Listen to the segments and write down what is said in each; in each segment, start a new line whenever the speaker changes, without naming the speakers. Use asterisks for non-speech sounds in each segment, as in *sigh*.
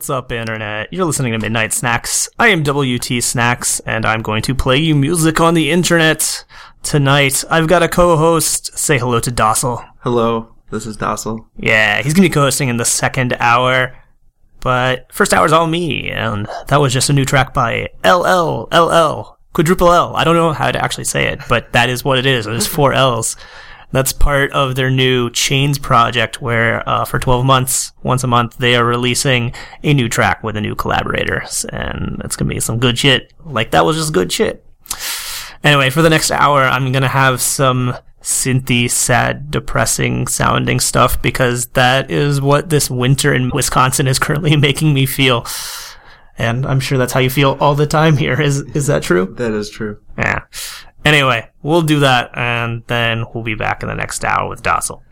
What's up, Internet? You're listening to Midnight Snacks. I am WT Snacks, and I'm going to play you music on the internet tonight. I've got a co host. Say hello to Dosle.
Hello, this is Dosle.
Yeah, he's going to be co hosting in the second hour. But first hour's all me, and that was just a new track by LLLL. Quadruple L. I don't know how to actually say it, but that is what it is. It is four L's. That's part of their new Chains project, where uh, for 12 months, once a month, they are releasing a new track with a new collaborator, and it's gonna be some good shit. Like that was just good shit. Anyway, for the next hour, I'm gonna have some synthy, sad, depressing sounding stuff because that is what this winter in Wisconsin is currently *laughs* making me feel. And I'm sure that's how you feel all the time here. Is is that true?
That is true.
Yeah. Anyway, we'll do that and then we'll be back in the next hour with
Dosle.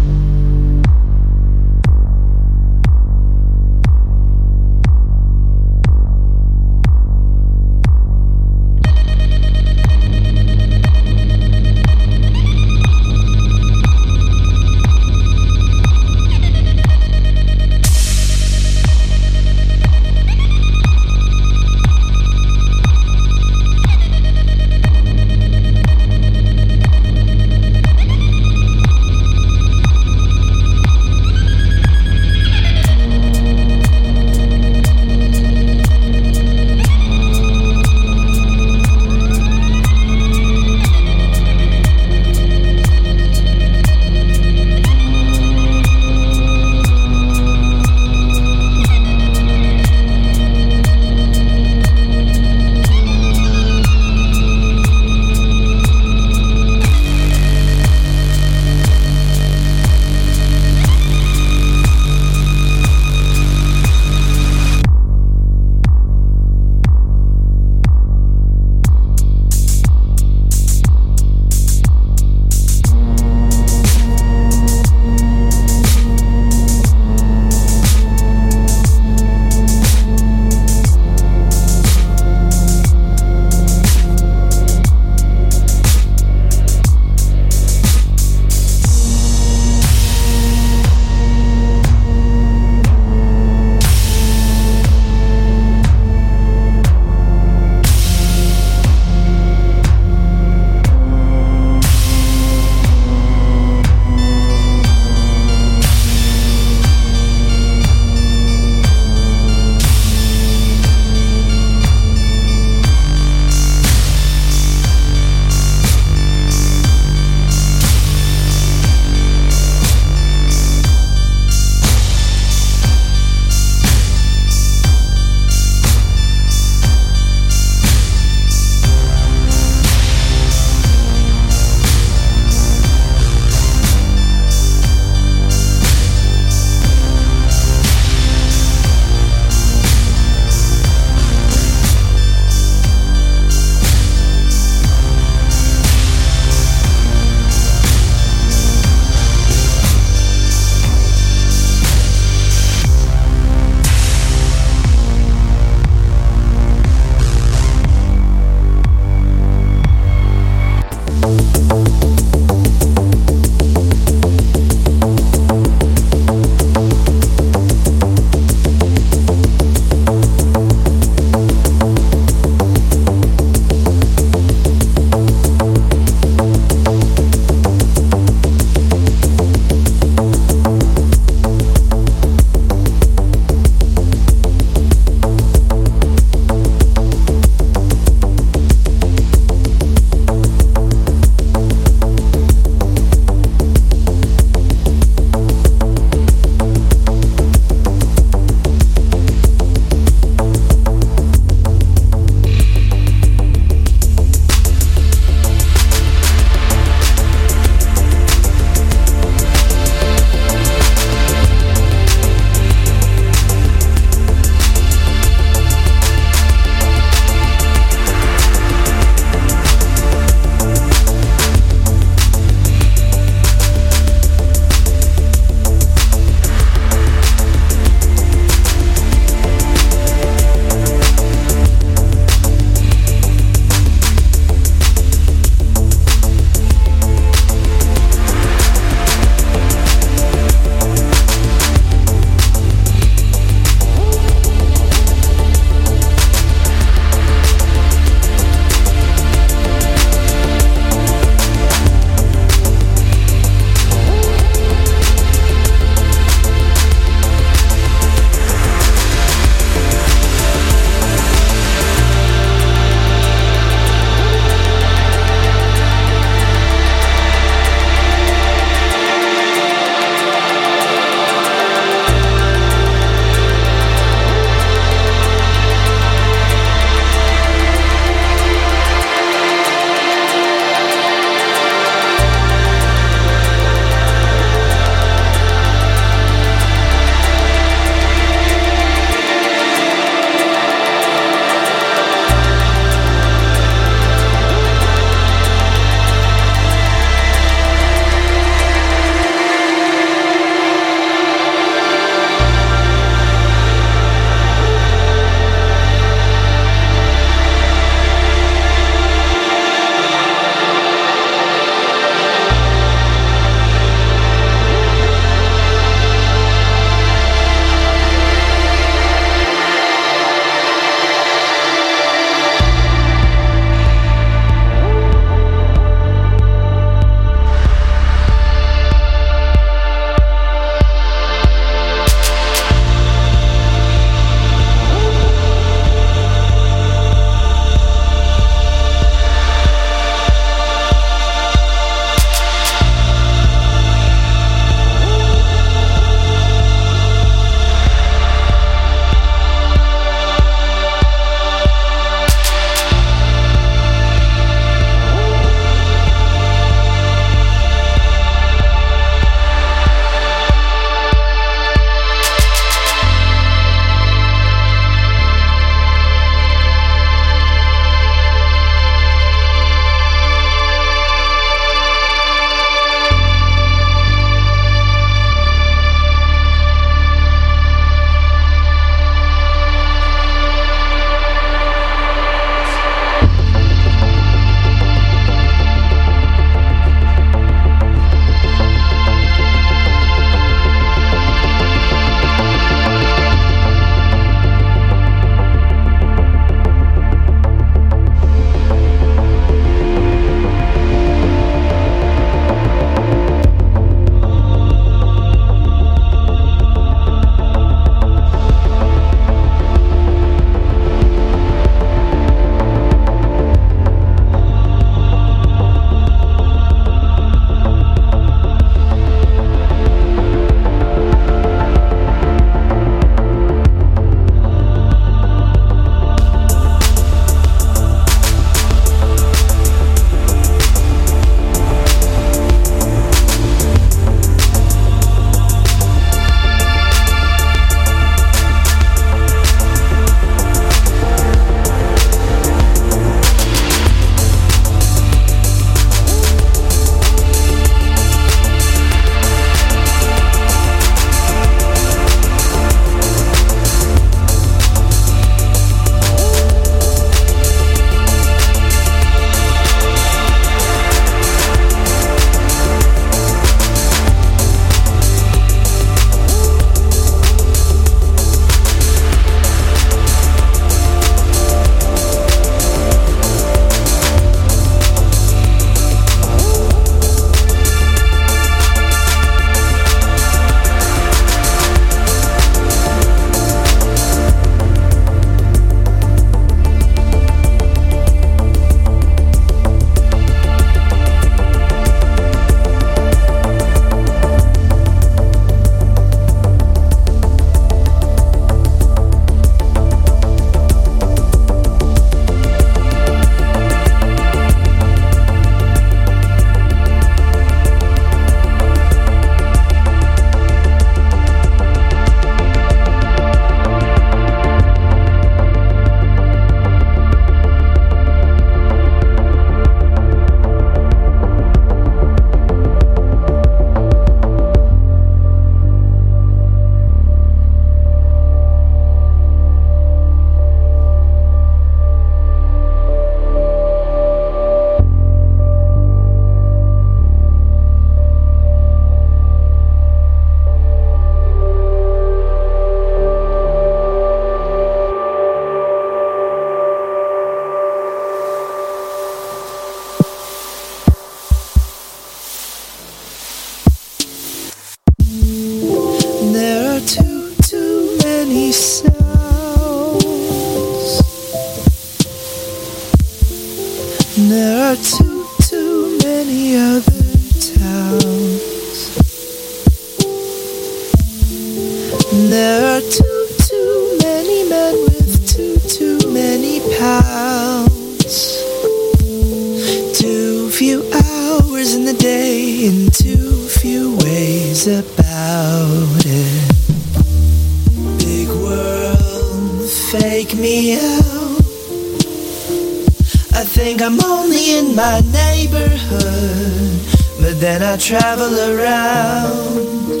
I travel around.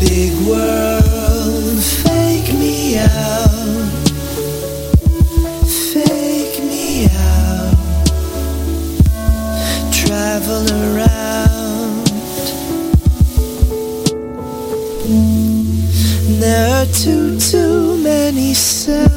Big world, fake me out. Fake me out. Travel around. There are too, too many cells.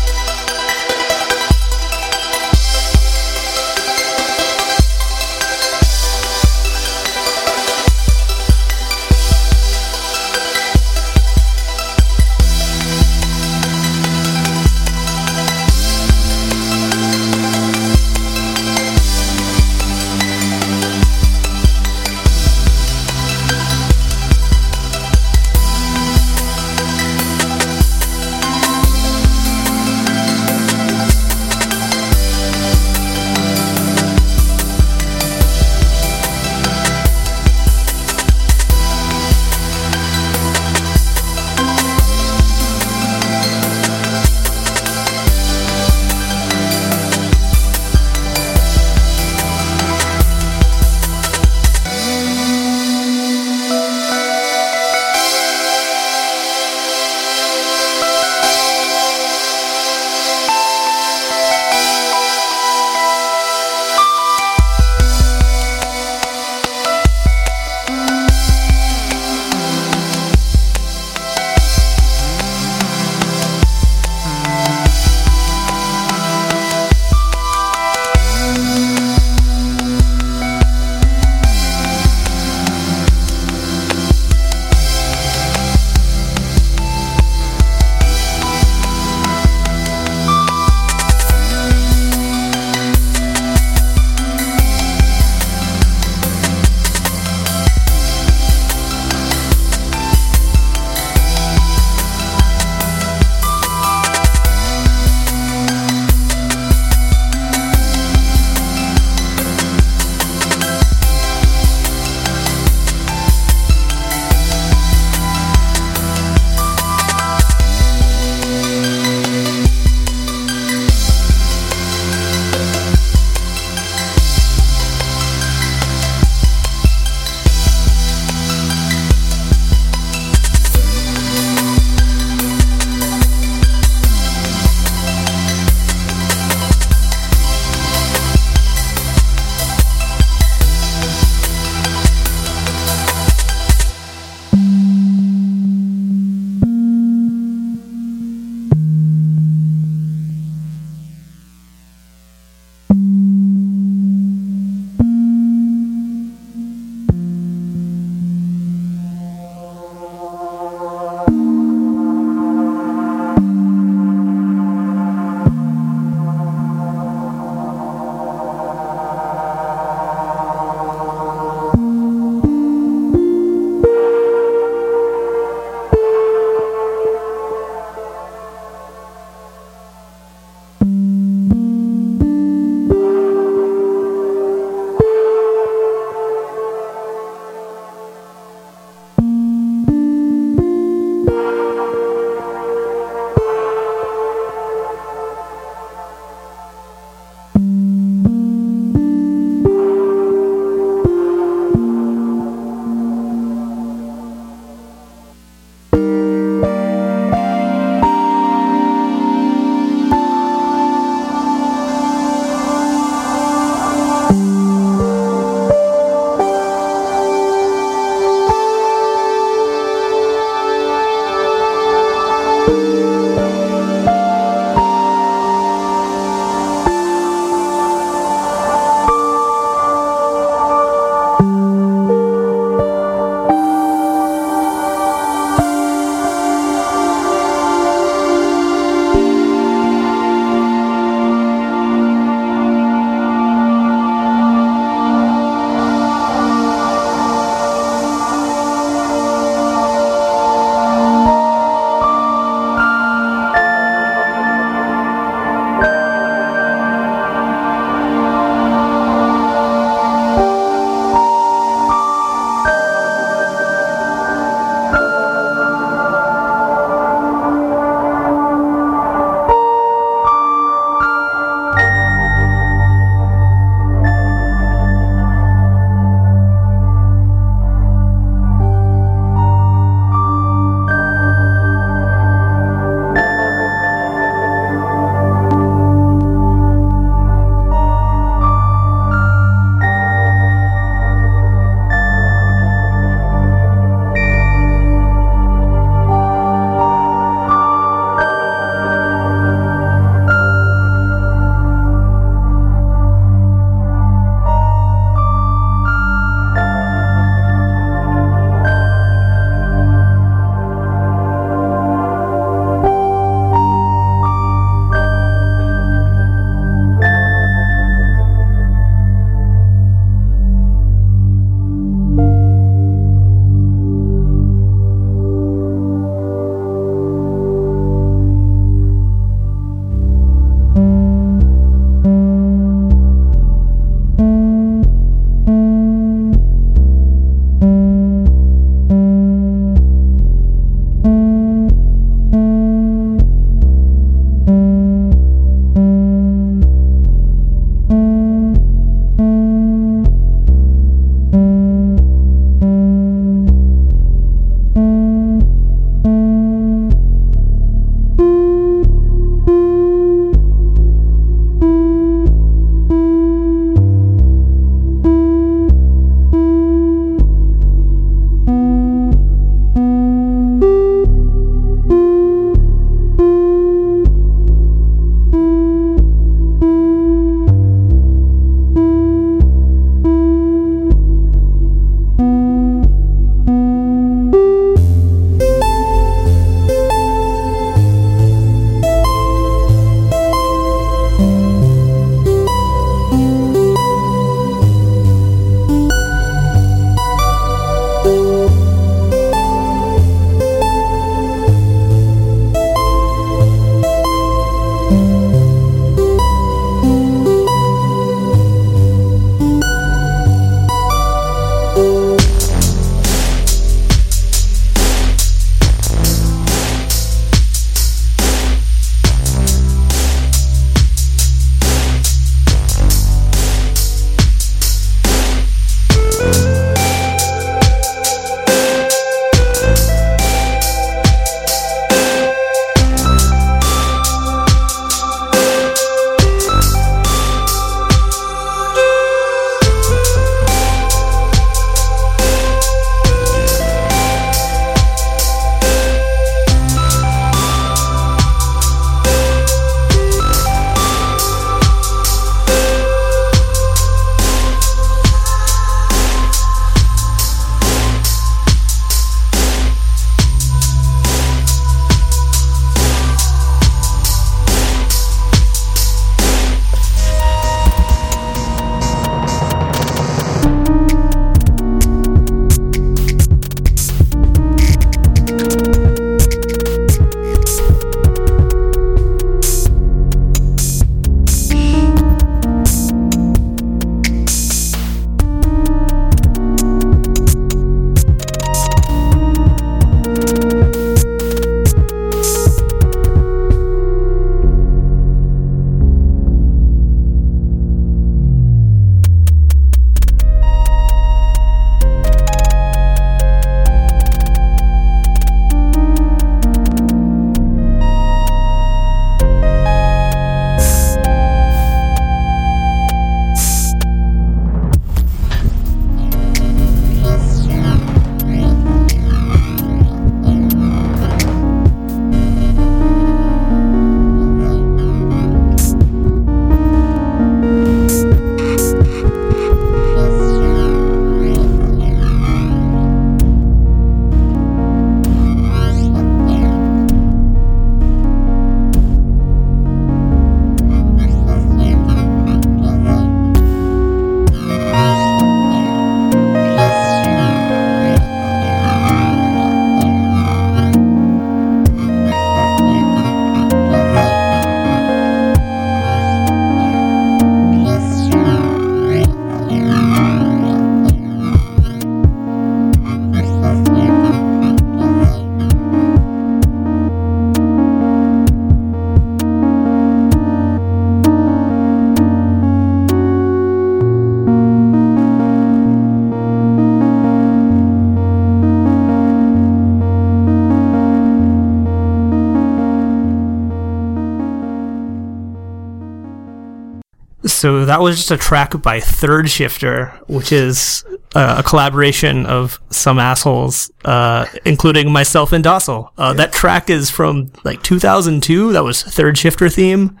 So that was just a track by Third Shifter, which is uh, a collaboration of some assholes, uh, including myself and Dosle. Uh, That track is from like 2002. That was Third Shifter theme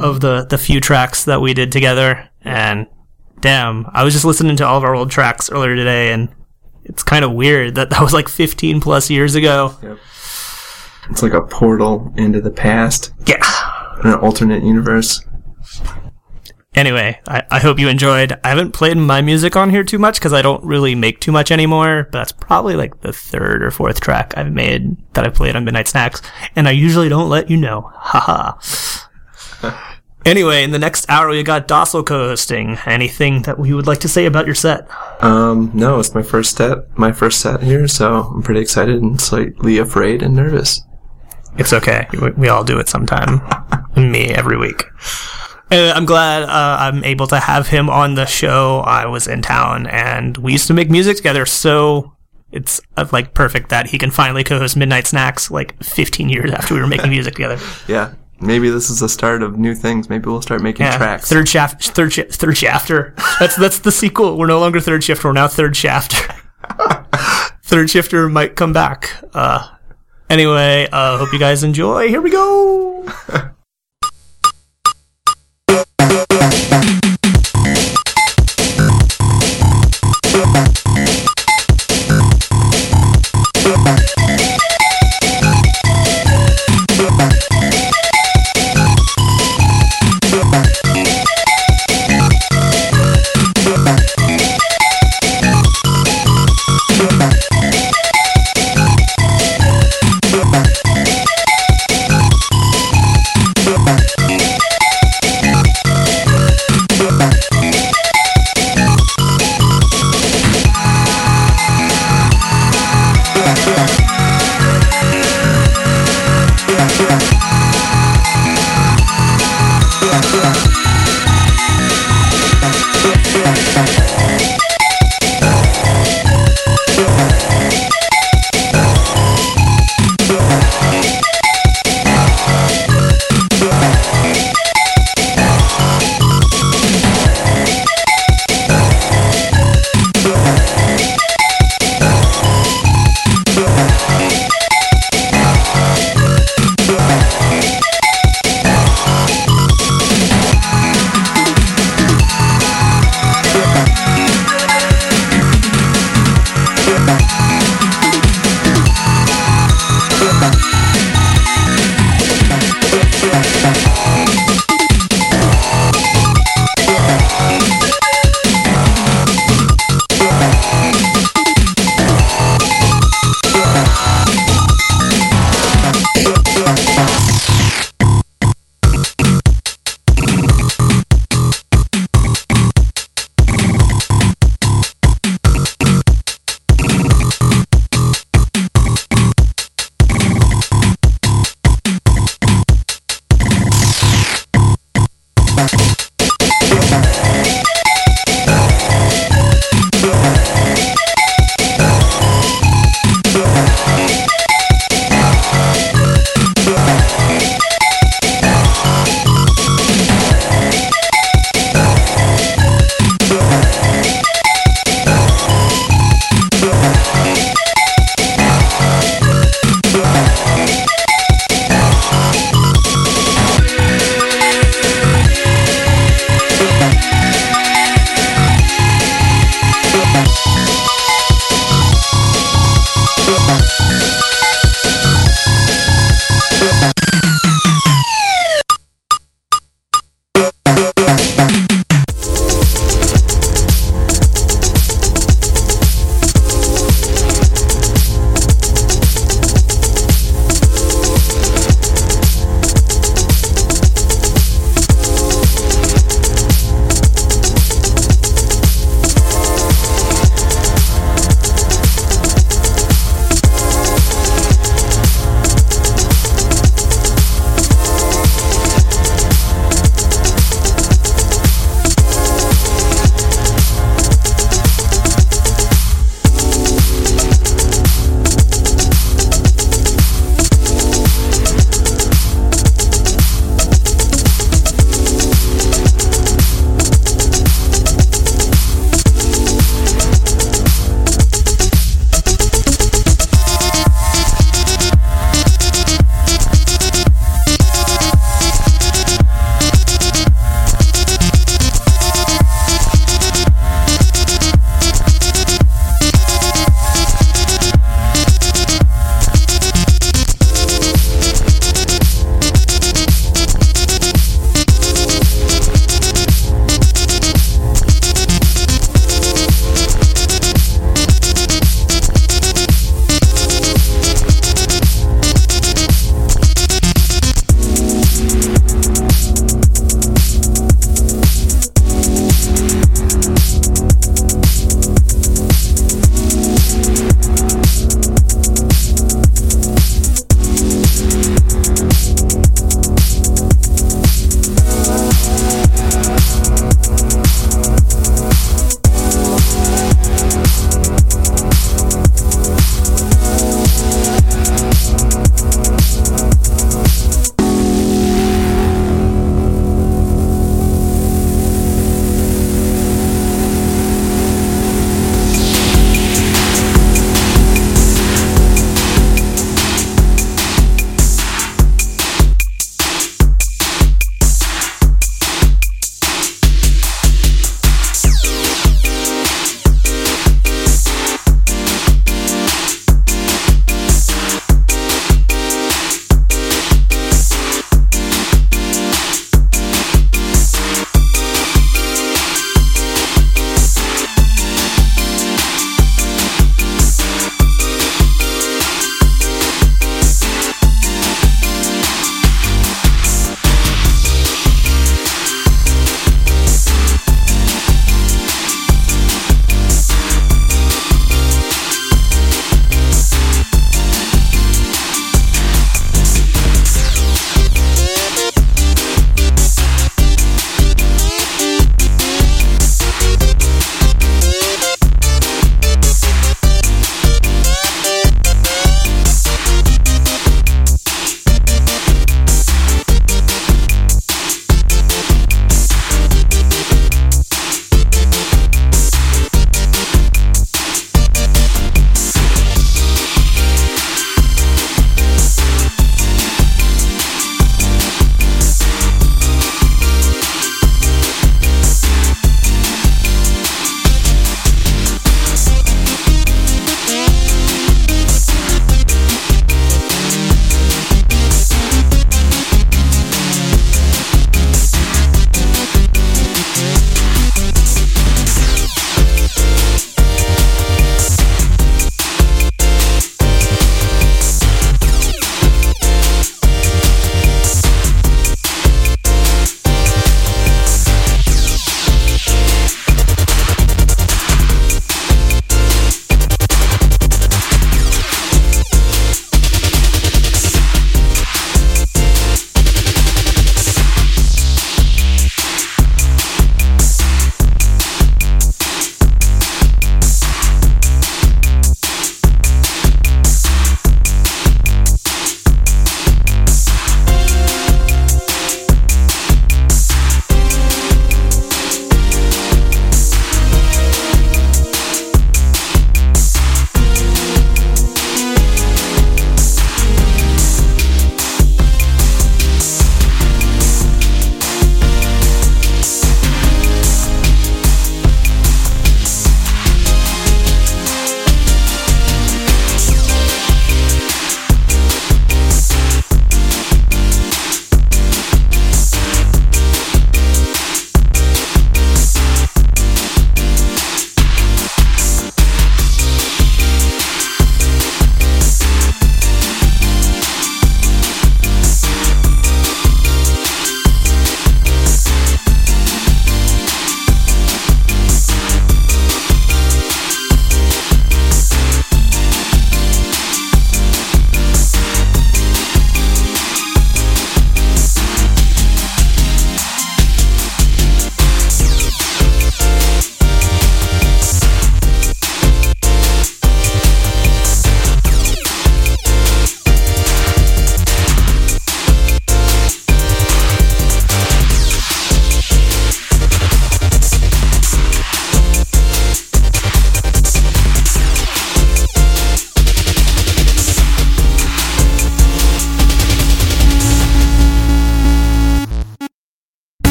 of the the few tracks that we did together. And damn, I was just listening to all of our old tracks earlier today, and it's kind of weird that that was like 15 plus years ago.
It's like a portal into the past,
Yeah.
in an alternate universe.
Anyway, I, I hope you enjoyed. I haven't played my music on here too much because I don't really make too much anymore, but that's probably like the third or fourth track I've made that I played on Midnight Snacks, and I usually don't let you know. *laughs* Haha. *laughs* anyway, in the next hour, we got Dosle co-hosting. Anything that you would like to say about your set?
Um, no, it's my first set, my first set here, so I'm pretty excited and slightly afraid and nervous.
It's okay. We, we all do it sometime. *laughs* Me every week. Uh, I'm glad uh, I'm able to have him on the show. I was in town and we used to make music together, so it's uh, like perfect that he can finally co-host Midnight Snacks like 15 years after we were making *laughs* music together.
Yeah, maybe this is the start of new things. Maybe we'll start making
Yeah,
tracks.
third shaft, third sh- third shafter. That's that's the sequel. We're no longer third shifter. We're now third shafter. *laughs* third shifter might come back. Uh, anyway, uh, hope you guys enjoy. Here we go. *laughs*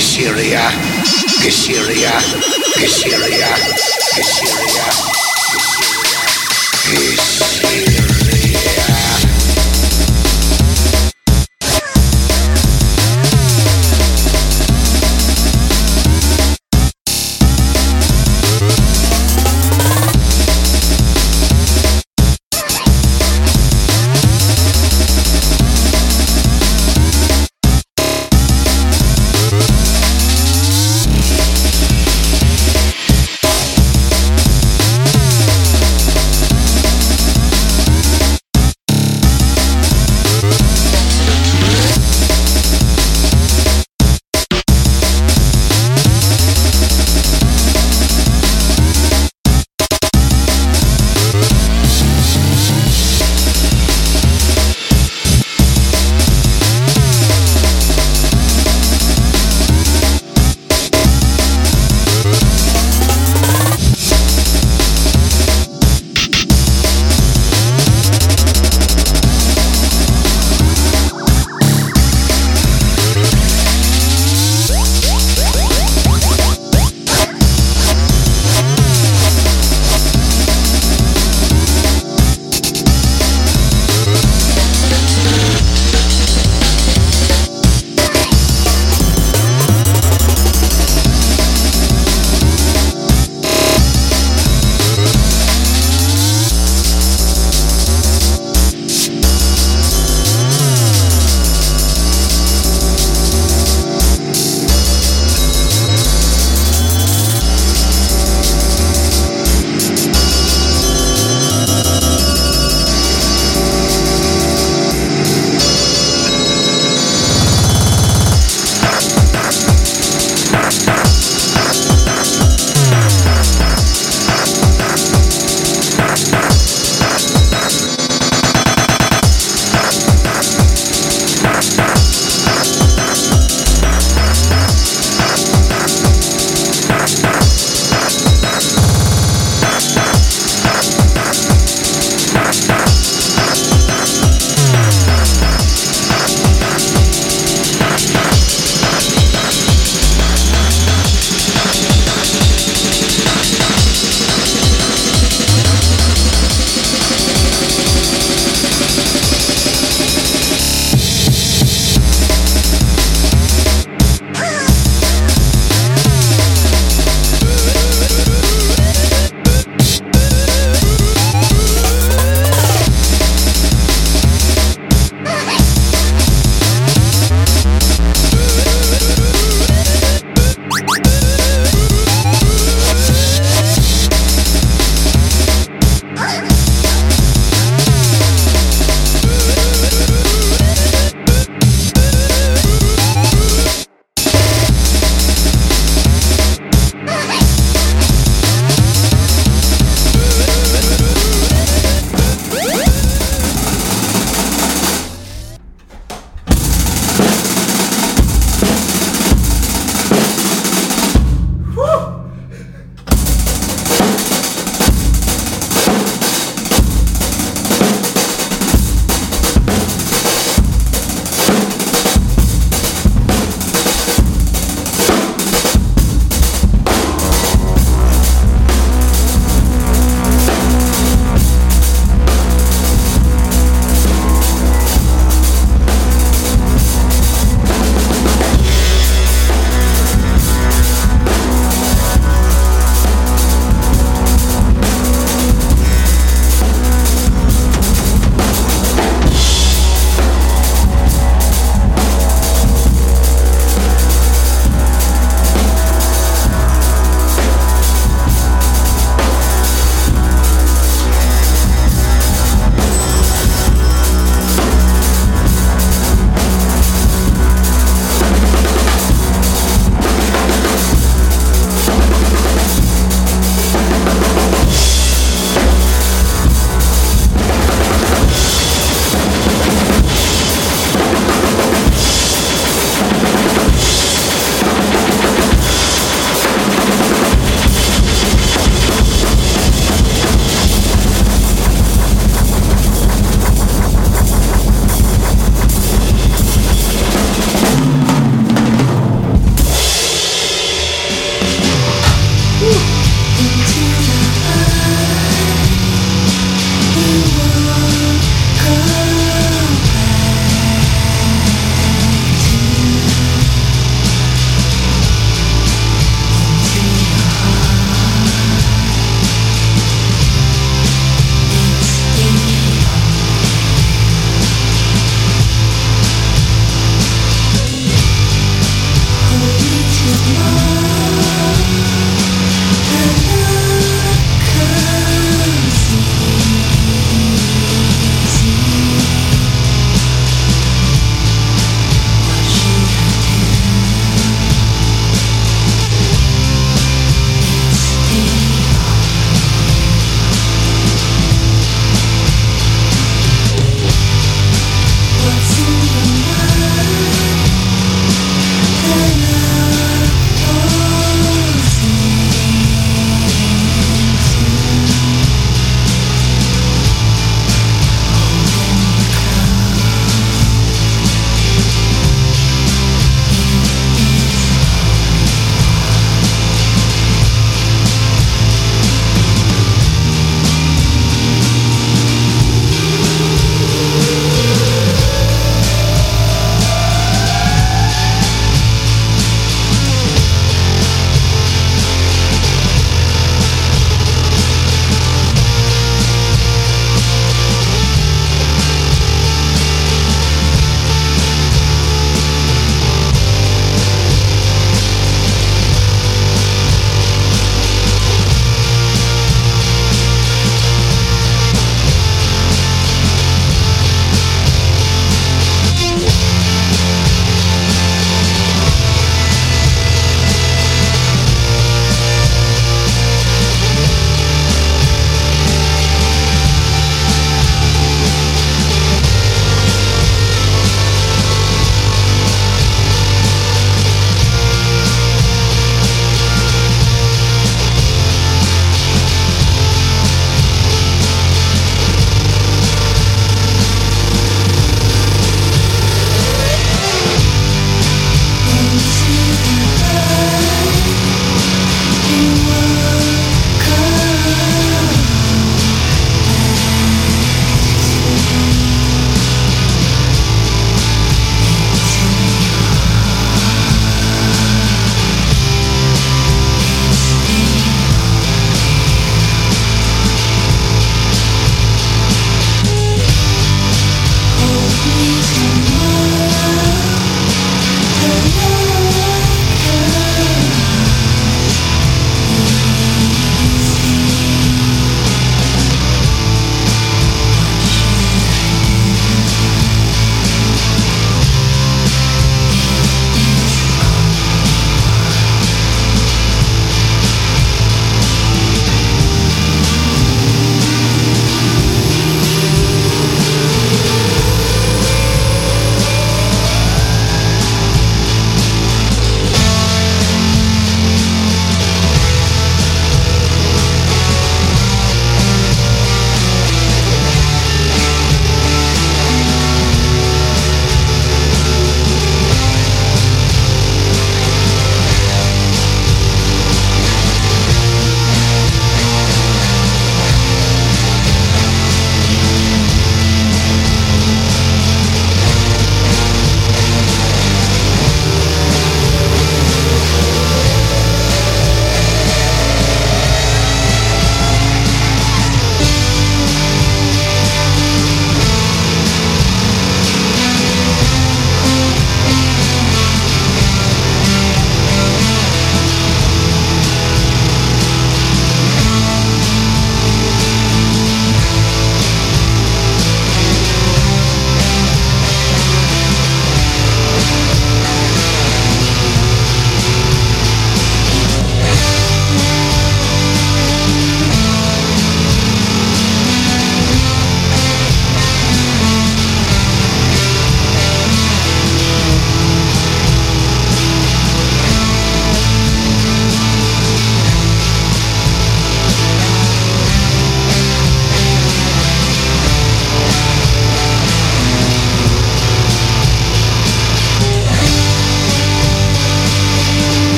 Kishiria,
Kishiria, Kishiria, Kishiria, Kishiria.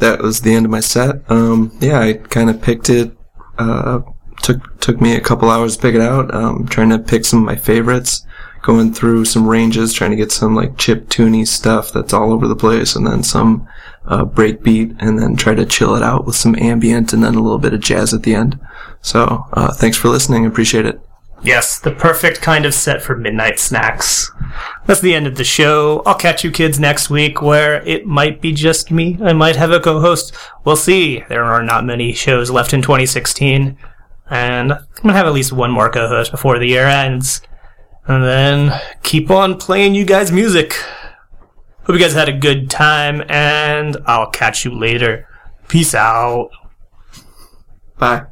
That was the end of my set. Um, yeah, I kind of picked it. Uh, took took me a couple hours to pick it out. Um, trying to pick some of my favorites, going through some ranges, trying to get some like chip tuney stuff that's all over the place, and then some uh, breakbeat, and then try to chill it out with some ambient, and then a little bit of jazz at the end. So, uh, thanks for listening. Appreciate it.
Yes, the perfect kind of set for midnight snacks. That's the end of the show. I'll catch you kids next week where it might be just me. I might have a co-host. We'll see. There are not many shows left in 2016. And I'm gonna have at least one more co-host before the year ends. And then keep on playing you guys music. Hope you guys had a good time and I'll catch you later. Peace out.
Bye.